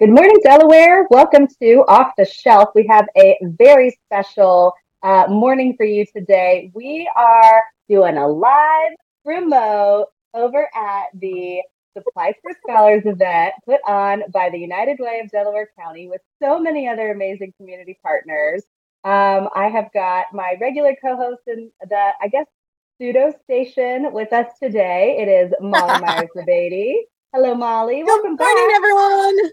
Good morning, Delaware. Welcome to Off the Shelf. We have a very special uh, morning for you today. We are doing a live remote over at the Supplies for Scholars event put on by the United Way of Delaware County with so many other amazing community partners. Um, I have got my regular co-host in the, I guess, pseudo station with us today. It is Molly Meyers LaBadie. Hello, Molly. Good Welcome morning, back. everyone.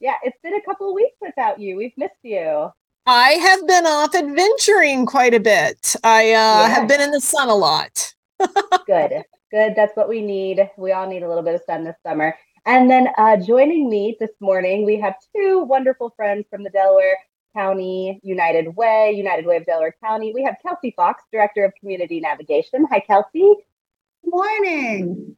Yeah, it's been a couple of weeks without you. We've missed you. I have been off adventuring quite a bit. I uh, have been in the sun a lot. Good, good. That's what we need. We all need a little bit of sun this summer. And then uh, joining me this morning, we have two wonderful friends from the Delaware County United Way, United Way of Delaware County. We have Kelsey Fox, Director of Community Navigation. Hi, Kelsey. Good morning.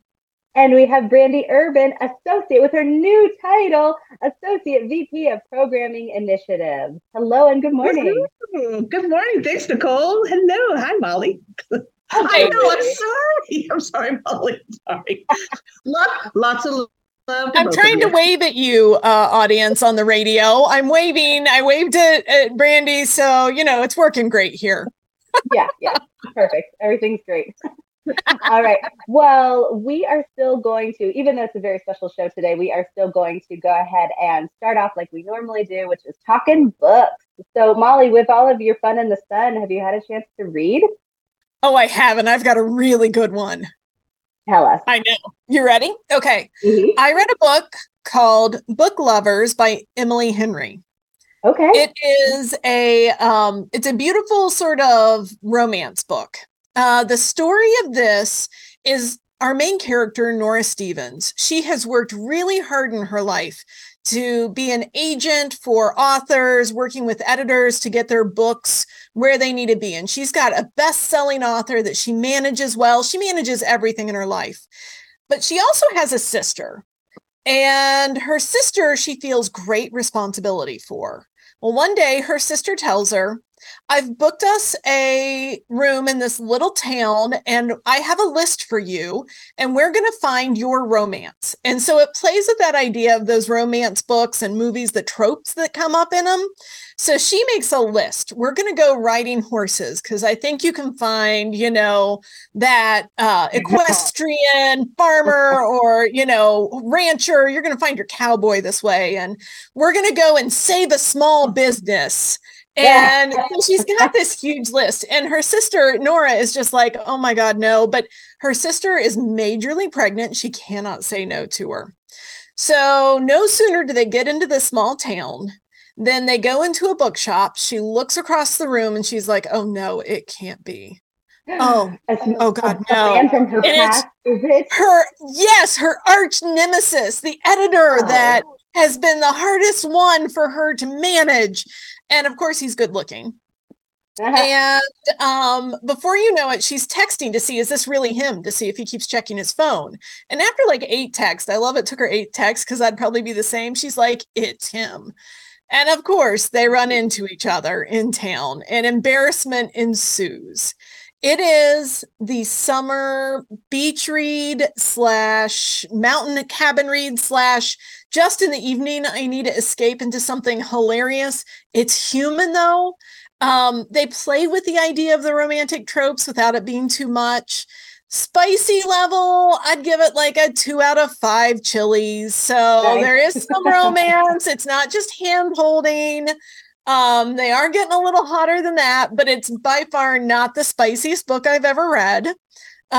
And we have Brande Urban, associate with her new title, Associate VP of Programming Initiatives. Hello and good morning. Good morning. Thanks, Nicole. Hello. Hi, Molly. I know. I'm sorry. I'm sorry, Molly. Sorry. lots, lots of love. I'm trying to wave at you, uh, audience on the radio. I'm waving. I waved at, at Brande, so you know it's working great here. yeah, yeah, perfect. Everything's great. All right. Well, we are still going to, even though it's a very special show today, we are still going to go ahead and start off like we normally do, which is talking books. So, Molly, with all of your fun in the sun, have you had a chance to read? Oh, I haven't. I've got a really good one. Tell us. I know. You ready? Okay. Mm-hmm. I read a book called Book Lovers by Emily Henry. Okay. It is a um it's a beautiful sort of romance book. Uh, the story of this is our main character, Nora Stevens. She has worked really hard in her life to be an agent for authors, working with editors to get their books where they need to be. And she's got a best selling author that she manages well. She manages everything in her life. But she also has a sister. And her sister, she feels great responsibility for. Well, one day her sister tells her, I've booked us a room in this little town and I have a list for you and we're going to find your romance. And so it plays with that idea of those romance books and movies, the tropes that come up in them. So she makes a list. We're going to go riding horses because I think you can find, you know, that uh, equestrian farmer or, you know, rancher. You're going to find your cowboy this way. And we're going to go and save a small business and yeah. she's got this huge list. And her sister, Nora, is just like, oh my God, no. But her sister is majorly pregnant. She cannot say no to her. So no sooner do they get into this small town than they go into a bookshop. She looks across the room and she's like, oh no, it can't be. Oh, oh God, no! And it's her, yes, her arch nemesis, the editor oh. that has been the hardest one for her to manage and of course he's good looking. Uh-huh. and um, before you know it she's texting to see is this really him? To see if he keeps checking his phone. And after like eight texts i love it took her eight texts because i'd probably be the same. She's like it's him. And of course they run into each other in town and embarrassment ensues. It is the summer beach read slash mountain cabin read slash just in the evening i need to escape into something hilarious. It's human though. Um, they play with the idea of the romantic tropes without it being too much. Spicy level i'd give it like a two out of five chilies. So there is some romance. It's not just hand holding um, they are getting a little hotter than that, but it's by far not the spiciest book I've ever read. Um,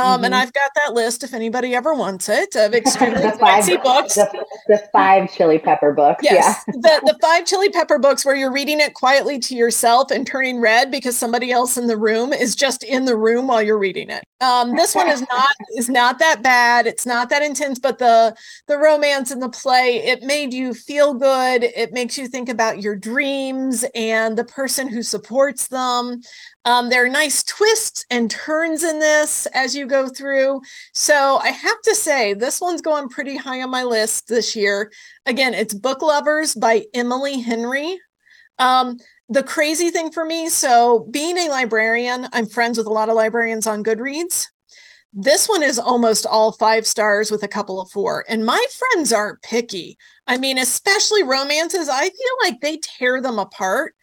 mm-hmm. And I've got that list if anybody ever wants it of extremely spicy books. The, the, five chili pepper books. Yes, yeah. the, the five chili pepper books where you're reading it quietly to yourself and turning red because somebody else in the room is just in the room while you're reading it. Um, this one is not is not that bad. It's not that intense, but the the romance and the play it made you feel good. It makes you think about your dreams and the person who supports them. Um, there are nice twists and turns in this as you go through. So I have to say, this one's going pretty high on my list this year. Again, it's Book Lovers by Emily Henry. Um, the crazy thing for me so, being a librarian, I'm friends with a lot of librarians on Goodreads. This one is almost all five stars with a couple of four. And my friends aren't picky. I mean, especially romances, I feel like they tear them apart.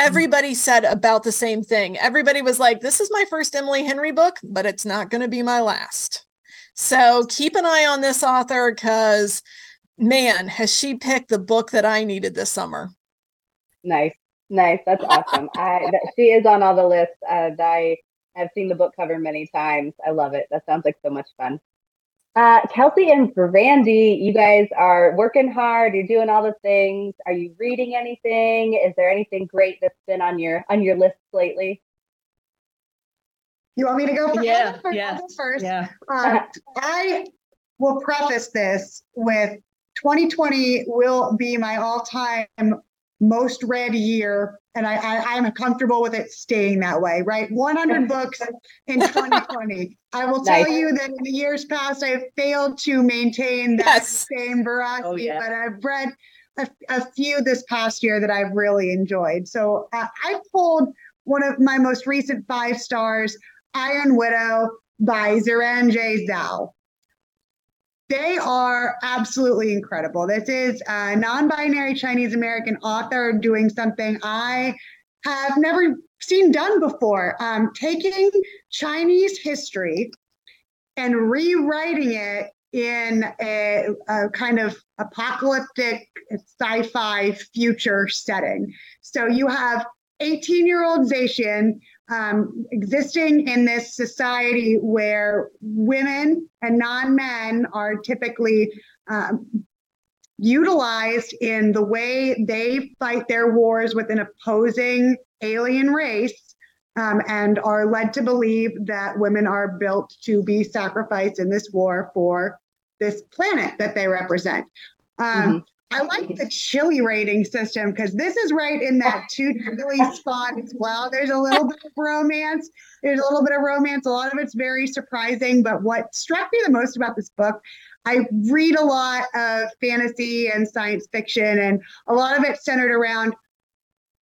Everybody said about the same thing. Everybody was like, this is my first Emily Henry book, but it's not going to be my last. So keep an eye on this author because, man, has she picked the book that I needed this summer. Nice. Nice. That's awesome. I, that, she is on all the lists. Uh, I I've seen the book cover many times. I love it. That sounds like so much fun. Uh, Kelsey and Brande, you guys are working hard. You're doing all the things. Are you reading anything? Is there anything great that's been on your on your list lately? You want me to go first? Yeah, yeah, first. Yeah. Uh, I will preface this with 2020 will be my all-time most read year and I, I am comfortable with it staying that way right 100 books in 2020 i will tell nice. you that in the years past i've failed to maintain that yes. same veracity oh, yeah. but i've read a, a, few this past year that i've really enjoyed so uh, i pulled one of my most recent five stars iron widow by Xiran Jay Zhao they are absolutely incredible. This is a non binary Chinese American author doing something I have never seen done before um, taking Chinese history and rewriting it in a, a kind of apocalyptic sci fi future setting. So you have 18 year old Zetian um, existing in this society where women and non men are typically um, utilized in the way they fight their wars with an opposing alien race um, and are led to believe that women are built to be sacrificed in this war for this planet that they represent. Um, mm-hmm. I like the chili rating system because this is right in that two chili spot as well. There's a little bit of romance. There's a little bit of romance. A lot of it's very surprising. But what struck me the most about this book, I read a lot of fantasy and science fiction, and a lot of it centered around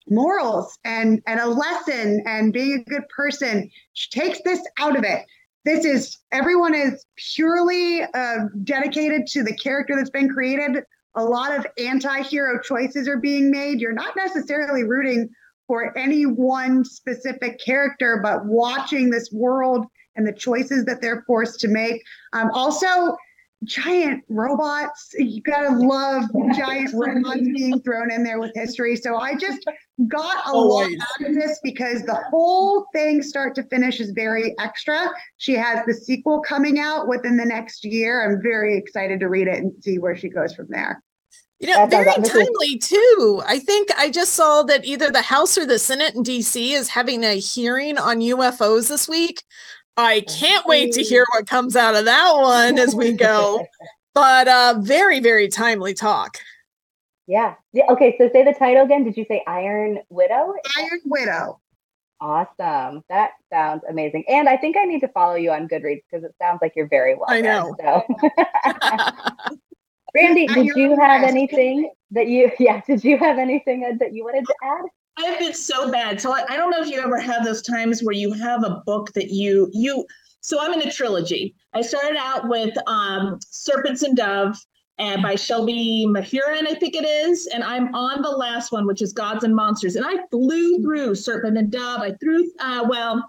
morals and and a lesson and being a good person. She takes this out of it this is everyone is purely uh, dedicated to the character that's been created a lot of anti-hero choices are being made. You're not necessarily rooting for any one specific character, but watching this world and the choices that they're forced to make. Um, also, giant robots. You gotta love giant robots being thrown in there with history. So I just got a Always. lot out of this because the whole thing, start to finish, is very extra. She has the sequel coming out within the next year. I'm very excited to read it and see where she goes from there. You know, very timely too. I think I just saw that either the House or the Senate in DC is having a hearing on UFOs this week. I can't wait to hear what comes out of that one as we go. but uh very, very timely talk. Yeah. Okay, so say the title again. Did you say Iron Widow? Iron Widow. Awesome. That sounds amazing. And I think I need to follow you on Goodreads because it sounds like you're very well. I know. so. Brande, did you have anything that you, yeah, did you have anything that you wanted to add? I've been so bad. So I, I don't know if you ever have those times where you have a book that you, you, so I'm in a trilogy. I started out with um, Serpents and Dove and by Shelby Mahurin, I think it is. And I'm on the last one, which is Gods and Monsters. And I flew through Serpent and Dove. I threw, uh, well,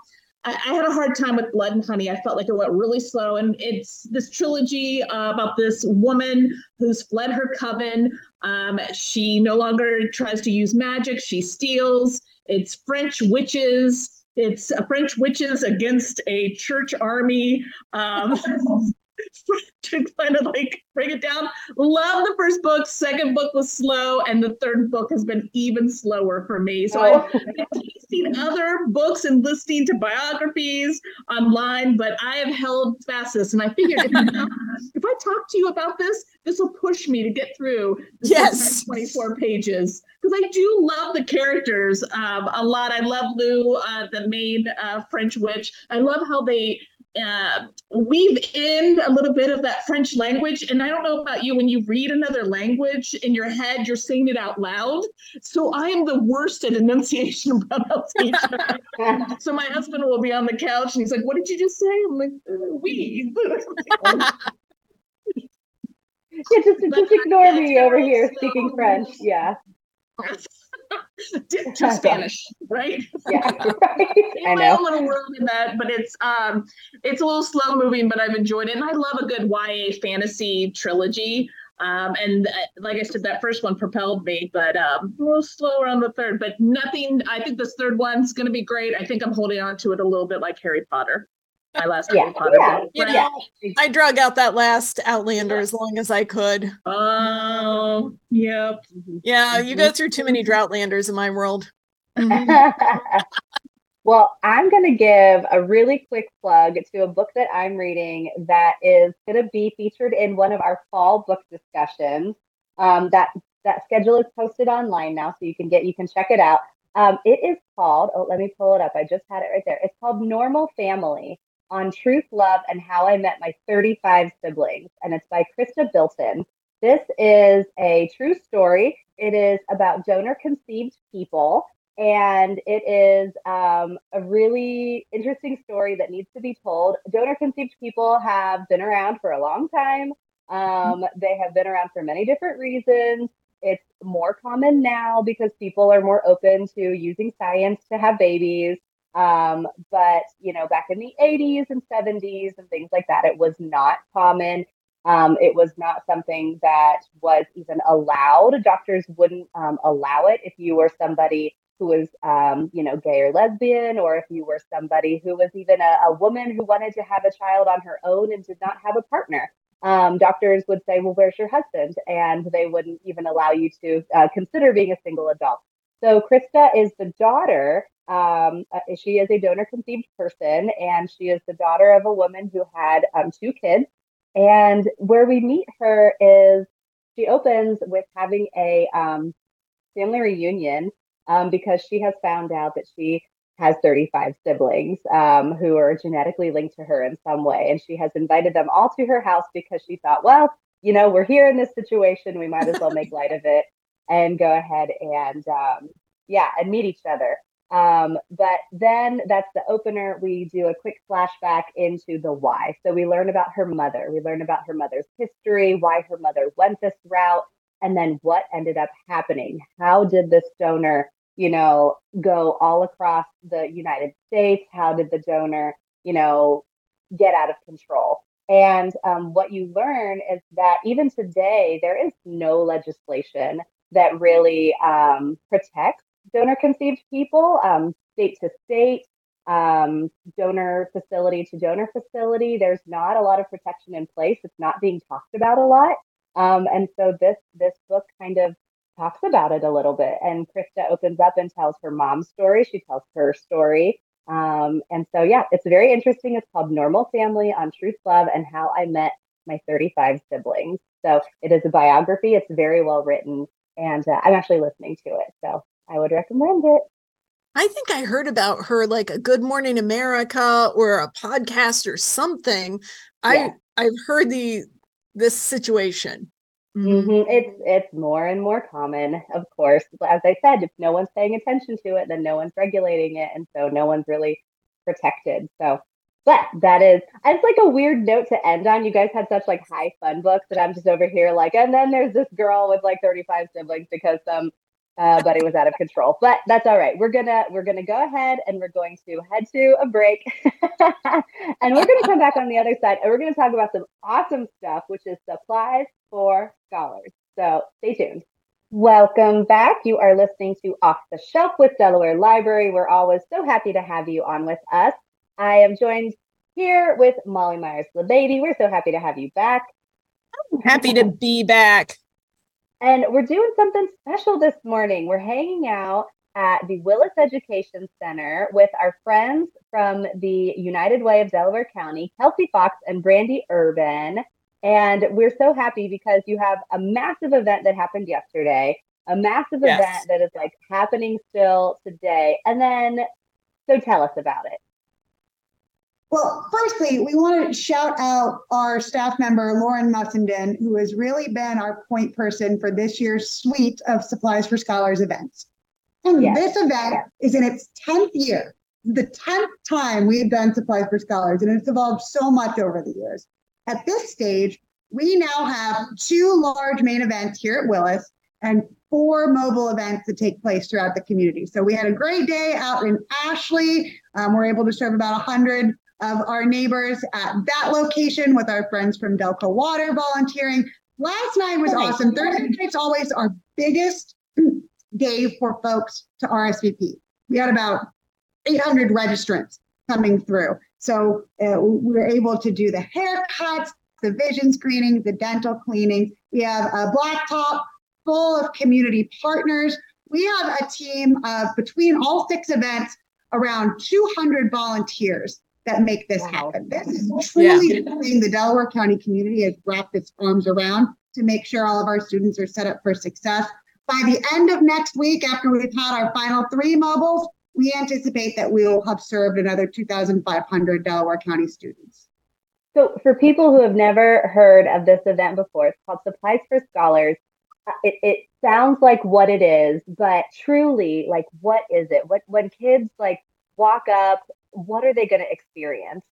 I, I, had a hard time with Blood and Honey. I felt like it went really slow. And it's this trilogy uh, about this woman who's fled her coven. Um, she no longer tries to use magic, she steals. It's French witches. It's French witches against a church army. Um, to kind of like bring it down. Love the first book. Second book was slow, and the third book has been even slower for me. So oh. I've been tasting other books and listening to biographies online, but I have held fast this, and I figured if, if I talk to you about this, this will push me to get through yes 24 pages because I do love the characters um, a lot. I love Lou, uh, the main uh, French witch. I love how they uh, weave in a little bit of that French language. And I don't know about you, when you read another language in your head, you're saying it out loud. So I am the worst at enunciation and pronunciation. so my husband will be on the couch and he's like, What did you just say? I'm like, uh, We. yeah, just, just ignore me over here speaking French. Yeah. to Spanish, right? Yeah, right. I know. a little world in that, but it's um, it's a little slow moving, but I've enjoyed it, and I love a good YA fantasy trilogy. Um, and uh, like I said, that first one propelled me, but um, a little slower on the third. But nothing. I think this third one's going to be great. I think I'm holding on to it a little bit like Harry Potter. My last Yeah, Harry Potter. yeah, book. You Right? know, I drug out that last Outlander as long as I could. Oh, yep. Yeah, you go through too many Droughtlanders in my world. well, I'm going to give a really quick plug to a book that I'm reading that is going to be featured in one of our fall book discussions. Um, that that schedule is posted online now, so you can get you can check it out. Um, it is called. Oh, let me pull it up. I just had it right there. It's called Normal Family on Truth, Love, and How I Met My 35 Siblings, and it's by Chrysta Bilton. This is a true story. It is about donor conceived people, and it is um, a really interesting story that needs to be told. Donor conceived people have been around for a long time. Um, they have been around for many different reasons. It's more common now because people are more open to using science to have babies. Um, but you know, back in the 80s and 70s and things like that, it was not common. Um, it was not something that was even allowed. Doctors wouldn't um, allow it if you were somebody who was, um, you know, gay or lesbian, or if you were somebody who was even a, a woman who wanted to have a child on her own and did not have a partner. Um, doctors would say, "Well, where's your husband?" and they wouldn't even allow you to uh, consider being a single adult. So Chrysta is the daughter. Um, uh, she is a donor conceived person, and she is the daughter of a woman who had um, two kids. And where we meet her is she opens with having a um, family reunion um, because she has found out that she has 35 siblings um, who are genetically linked to her in some way. And she has invited them all to her house because she thought, well, you know, we're here in this situation. We might as well make light of it and go ahead and, um, yeah, and meet each other. Um, but then that's the opener. We do a quick flashback into the why. So we learn about her mother. We learn about her mother's history, why her mother went this route, and then what ended up happening. How did this donor, you know, go all across the United States? How did the donor, you know, get out of control? And um, what you learn is that even today, there is no legislation that really um, protects donor conceived people, um, state to state, um, donor facility to donor facility. There's not a lot of protection in place. It's not being talked about a lot. Um, and so this this book kind of talks about it a little bit. And Chrysta opens up and tells her mom's story. She tells her story. Um, and so yeah, it's very interesting. It's called Normal Family on Truth, Love, and How I Met My 35 Siblings. So it is a biography. It's very well written, and uh, I'm actually listening to it. So I would recommend it. I think I heard about her like a Good Morning America or a podcast or something. Yeah. I I've heard the this situation. Mhm. Mhm. It's it's more and more common, of course. As I said, if no one's paying attention to it, then no one's regulating it, and so no one's really protected. So, but that is it's like a weird note to end on. You guys had such like high fun books that I'm just over here like, and then there's this girl with like 35 siblings because some uh, buddy was out of control. But that's all right. We're gonna we're gonna go ahead and we're going to head to a break, and we're gonna come back on the other side, and we're gonna talk about some awesome stuff, which is supplies for scholars. So stay tuned. Welcome back. You are listening to Off the Shelf with Delaware Library. We're always so happy to have you on with us. I am joined here with Molly Meyers LaBadie. We're so happy to have you back. Happy to be back. And we're doing something special this morning. We're hanging out at the Willis Education Center with our friends from the United Way of Delaware County, Kelsey Fox and Brande Urban. And we're so happy because you have a massive event that happened yesterday, a massive Yes. event that is like happening still today. And then, so tell us about it. Well, firstly, we want to shout out our staff member, Lauren Mussenden, who has really been our point person for this year's suite of Supplies for Scholars events. And yes. this event is in its 10th year, the 10th time we've done Supplies for Scholars, and it's evolved so much over the years. At this stage, we now have two large main events here at Willis and four mobile events that take place throughout the community. So we had a great day out in Ashley. Um, we're able to serve about 100 of our neighbors at that location with our friends from Delco Water volunteering. Last night was awesome. Thursday night's always our biggest day for folks to RSVP. We had about 800 registrants coming through. So uh, we were able to do the haircuts, the vision screening, the dental cleaning. We have a blacktop full of community partners. We have a team of between all six events around 200 volunteers that make this wow. happen. This is truly yeah. something the Delaware County community has wrapped its arms around to make sure all of our students are set up for success. By the end of next week, after we've had our final three mobiles, we anticipate that we will have served another 2,500 Delaware County students. So, for people who have never heard of this event before, it's called Supplies for Scholars. Uh, it, it sounds like what it is, but truly, like, what is it? What when kids like walk up, what are they going to experience?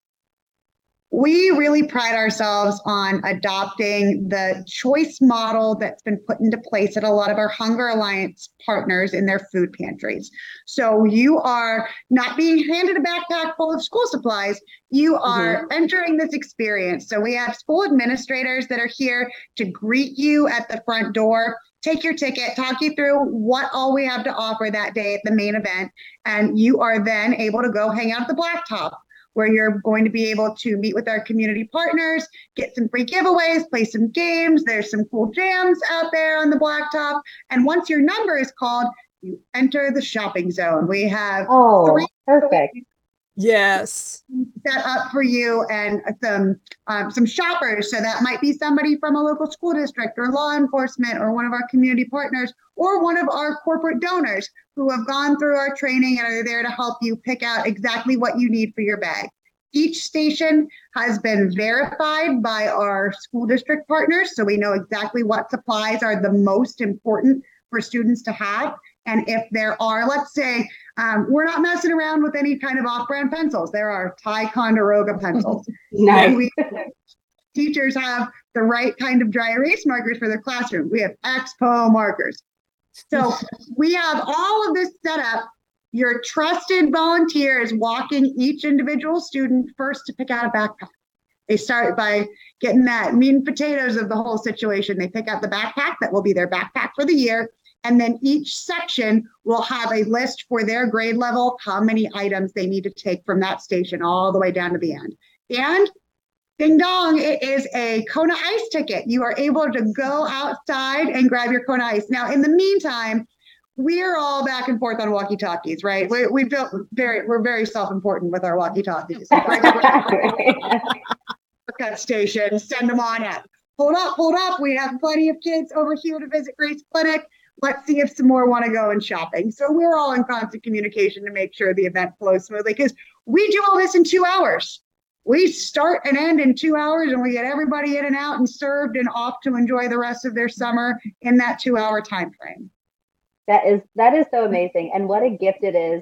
we really pride ourselves on adopting the choice model that's been put into place at a lot of our Hunger Alliance partners in their food pantries. So you are not being handed a backpack full of school supplies, you are mm-hmm. entering this experience. So we have school administrators that are here to greet you at the front door. Take your ticket, talk you through what all we have to offer that day at the main event. And you are then able to go hang out at the blacktop where you're going to be able to meet with our community partners, get some free giveaways, play some games. There's some cool jams out there on the blacktop. And once your number is called, you enter the shopping zone. We have oh, three perfect. Yes. Set up for you and some um, some shoppers. So that might be somebody from a local school district or law enforcement or one of our community partners or one of our corporate donors who have gone through our training and are there to help you pick out exactly what you need for your bag. Each station has been verified by our school district partners, so we know exactly what supplies are the most important for students to have. And if there are, let's say, um, we're not messing around with any kind of off-brand pencils. There are Ticonderoga pencils. nice. We, teachers have the right kind of dry erase markers for their classroom. We have Expo markers. So we have all of this set up. Your trusted volunteer is walking each individual student first to pick out a backpack. They start by getting that meat and potatoes of the whole situation. They pick out the backpack that will be their backpack for the year. And then each section will have a list for their grade level, how many items they need to take from that station all the way down to the end. And Ding dong, it is a Kona Ice ticket. You are able to go outside and grab your Kona Ice. Now, in the meantime, we're all back and forth on walkie talkies, right? We, we built very, we're very self important with our walkie talkies. cut station, send them on up. Hold up, hold up. We have plenty of kids over here to visit Grace Clinic. Let's see if some more want to go and shopping. So we're all in constant communication to make sure the event flows smoothly because we do all this in two hours we start and end in two hours and we get everybody in and out and served and off to enjoy the rest of their summer in that two hour time frame that is that is so amazing and what a gift it is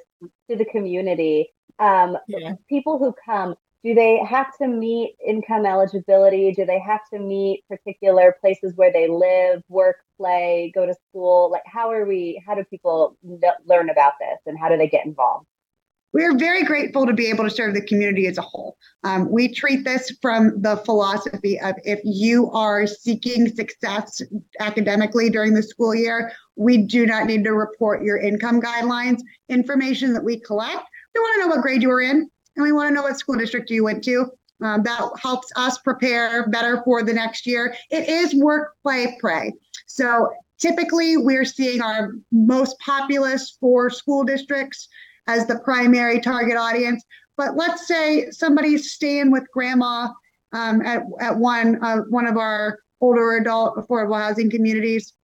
to the community um, yeah. people who come do they have to meet income eligibility do they have to meet particular places where they live work play go to school like how are we how do people learn about this and how do they get involved we're very grateful to be able to serve the community as a whole. Um, we treat this from the philosophy of if you are seeking success academically during the school year, we do not need to report your income guidelines information that we collect. We want to know what grade you were in, and we want to know what school district you went to. Um, that helps us prepare better for the next year. It is work, play, pray. So typically, we're seeing our most populous four school districts as the primary target audience. But let's say somebody's staying with grandma um, at, at one, uh, one of our older adult affordable housing communities.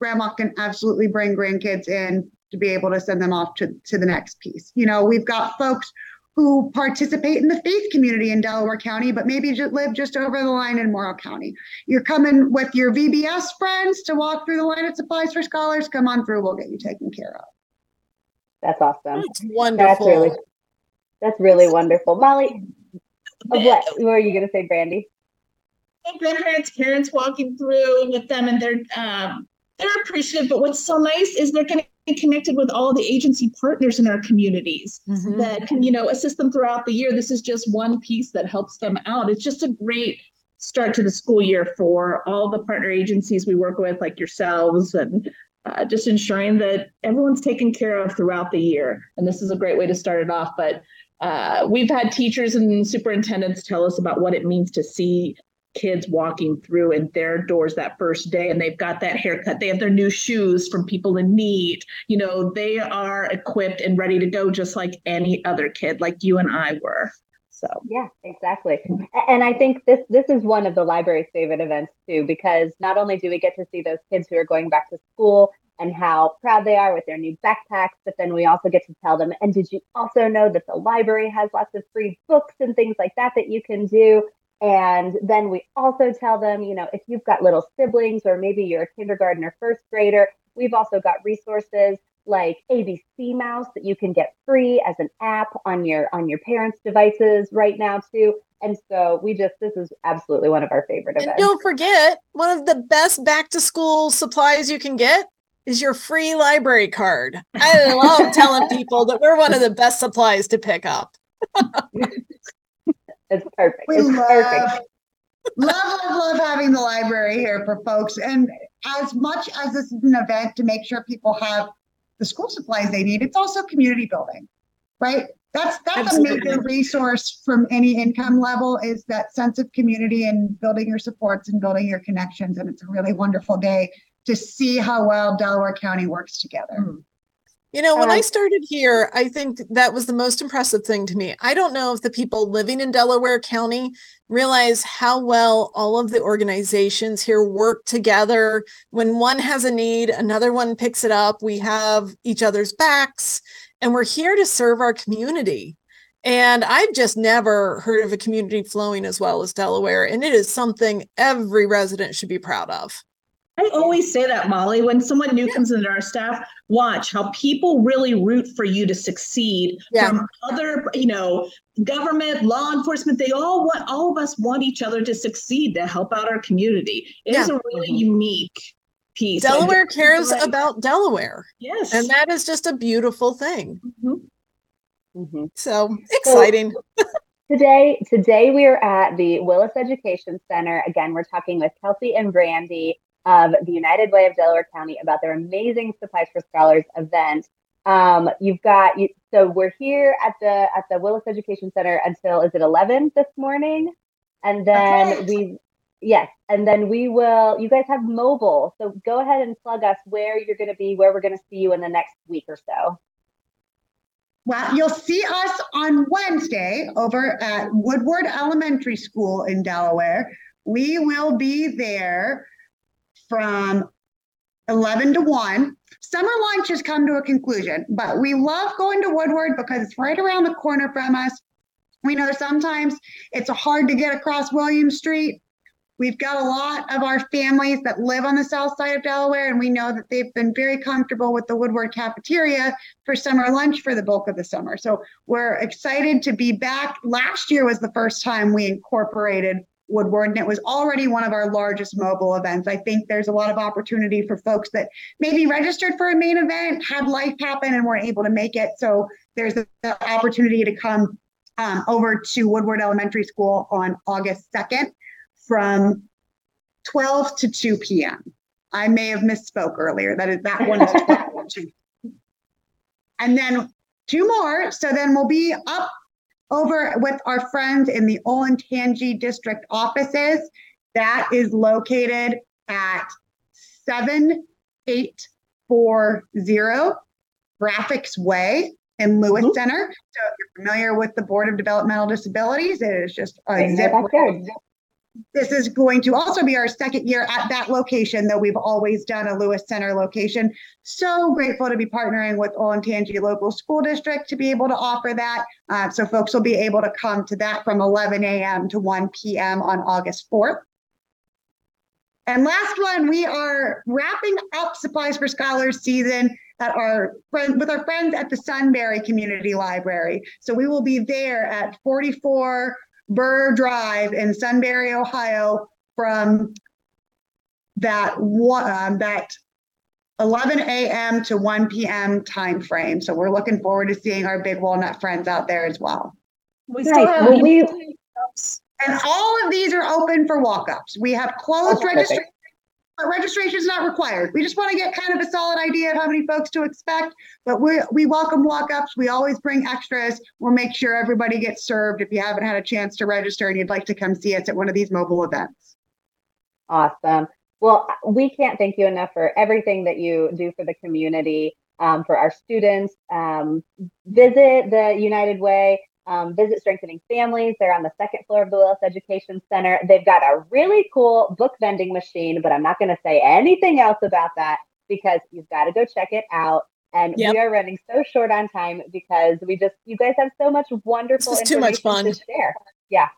Grandma can absolutely bring grandkids in to be able to send them off to, to the next piece. You know, we've got folks who participate in the faith community in Delaware County, but maybe just live just over the line in Morrow County. You're coming with your VBS friends to walk through the line at Supplies for Scholars. Come on through, we'll get you taken care of. That's awesome. That's wonderful. That's really, that's really wonderful. Molly, what, what were you going to say, Brande? grandparents, parents walking through with them, and they're um, they're appreciative. But what's so nice is they're getting connected with all the agency partners in our communities mm-hmm. that can, you know, assist them throughout the year. This is just one piece that helps them out. It's just a great start to the school year for all the partner agencies we work with, like yourselves, and uh, just ensuring that everyone's taken care of throughout the year. And this is a great way to start it off. But uh, we've had teachers and superintendents tell us about what it means to see kids walking through in their doors that first day and they've got that haircut. They have their new shoes from people in need. You know they are equipped and ready to go just like any other kid like you and i were. So. Yeah exactly. And i think this this is one of the library's favorite events too because not only do we get to see those kids who are going back to school and how proud they are with their new backpacks but then we also get to tell them and did you also know that the library has lots of free books and things like that that you can do and then we also tell them, you know, if you've got little siblings or maybe you're a kindergarten or first grader, we've also got resources like ABC Mouse that you can get free as an app on your on your parents' devices right now too. And so we just this is absolutely one of our favorite events. And don't forget, one of the best back to school supplies you can get is your free library card. I love telling people that we're one of the best supplies to pick up. It's perfect. We it's love, perfect. love, love, love having the library here for folks. And as much as this is an event to make sure people have the school supplies they need, it's also community building, right? That's that's Absolutely. a major resource from any income level is that sense of community and building your supports and building your connections. And it's a really wonderful day to see how well Delaware County works together. Mm. You know, when I um, started here, I think that was the most impressive thing to me. I don't know if the people living in Delaware County realize how well all of the organizations here work together. When one has a need, another one picks it up. We have each other's backs, and we're here to serve our community. And I've just never heard of a community flowing as well as Delaware. And it is something every resident should be proud of. I always say that, Molly. When someone new comes into our staff, watch how people really root for you to succeed yeah. from other, you know, government, law enforcement. They all want, all of us want each other to succeed to help out our community. It yeah. is a really unique piece. Delaware cares right. about Delaware. Yes. And that is just a beautiful thing. Mm-hmm. Mm-hmm. So exciting. So, today, today we are at the Willis Education Center. Again, we're talking with Kelsey and Brande of the United Way of Delaware County about their amazing Supplies for Scholars event. Um, you've got you, so we're here at the at the Willis Education Center until is it 11 this morning, and then okay. we yes, and then we will. You guys have mobile, so go ahead and plug us where you're going to be, where we're going to see you in the next week or so. Well, you'll see us on Wednesday over at Woodward Elementary School in Delaware. We will be there from 11 to 1. Summer lunch has come to a conclusion, but we love going to Woodward because it's right around the corner from us. We know sometimes it's hard to get across William Street. We've got a lot of our families that live on the south side of Delaware, and we know that they've been very comfortable with the Woodward cafeteria for summer lunch for the bulk of the summer. So we're excited to be back. Last year was the first time we incorporated Woodward, and it was already one of our largest mobile events. I think there's a lot of opportunity for folks that maybe registered for a main event, had life happen, and weren't able to make it. So there's the opportunity to come um, over to Woodward Elementary School on August 2nd from 12 to 2 p.m. I may have misspoke earlier. That is that one is 12 to 2. And then two more. So then we'll be up over with our friends in the Olentangy district offices. That is located at 7840 Graphics Way in Lewis mm-hmm. Center. So if you're familiar with the Board of Developmental Disabilities, it is just a zip this is going to also be our second year at that location, though we've always done a Lewis Center location. So grateful to be partnering with Olentangy Local School District to be able to offer that. Uh, so folks will be able to come to that from 11 a.m. to 1 p.m. on August 4th. And last one, we are wrapping up Supplies for Scholars season at our friend with our friends at the Sunbury Community Library. So we will be there at 44 Burr Drive in Sunbury, Ohio, from that one um, that 11 a.m. to 1 p.m. time frame. So we're looking forward to seeing our Big Walnut friends out there as well. We still Nice. have Well, we- And all of these are open for walk-ups. We have closed registration. But registration is not required. We just want to get kind of a solid idea of how many folks to expect. But we we welcome walk-ups. We always bring extras. We'll make sure everybody gets served. If you haven't had a chance to register and you'd like to come see us at one of these mobile events. Awesome. Well, we can't thank you enough for everything that you do for the community, um, for our students. Um, visit the United Way, um, visit Strengthening Families. They're on the second floor of the Willis Education Center. They've got a really cool book vending machine, but I'm not going to say anything else about that because you've got to go check it out. And Yep. we are running so short on time because we just, you guys have so much wonderful is too much information fun. to share. Yeah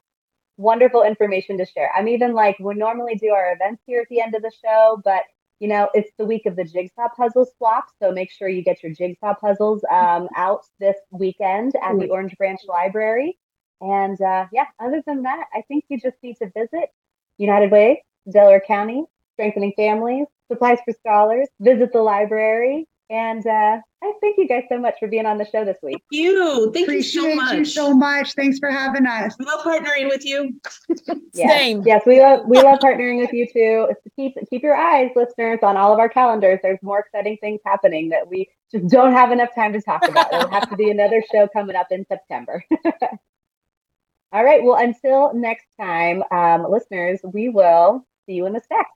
wonderful information to share. I'm even like, we normally do our events here at the end of the show, but you know, it's the week of the jigsaw puzzle swap. So make sure you get your jigsaw puzzles um, out this weekend at the Orange Branch Library. And uh, yeah, other than that, I think you just need to visit United Way, Delaware County, Strengthening Families, Supplies for Scholars, visit the library. And uh, I thank you guys so much for being on the show this week. Thank you. Thank Appreciate you so much. you so much. Thanks for having us. We love partnering with you. Yes. Same. Yes, we love we love partnering with you too. Keep keep your eyes, listeners, on all of our calendars. There's more exciting things happening that we just don't have enough time to talk about. There'll have to be another show coming up in September. all right. Well, until next time, um, listeners, we will see you in the stack.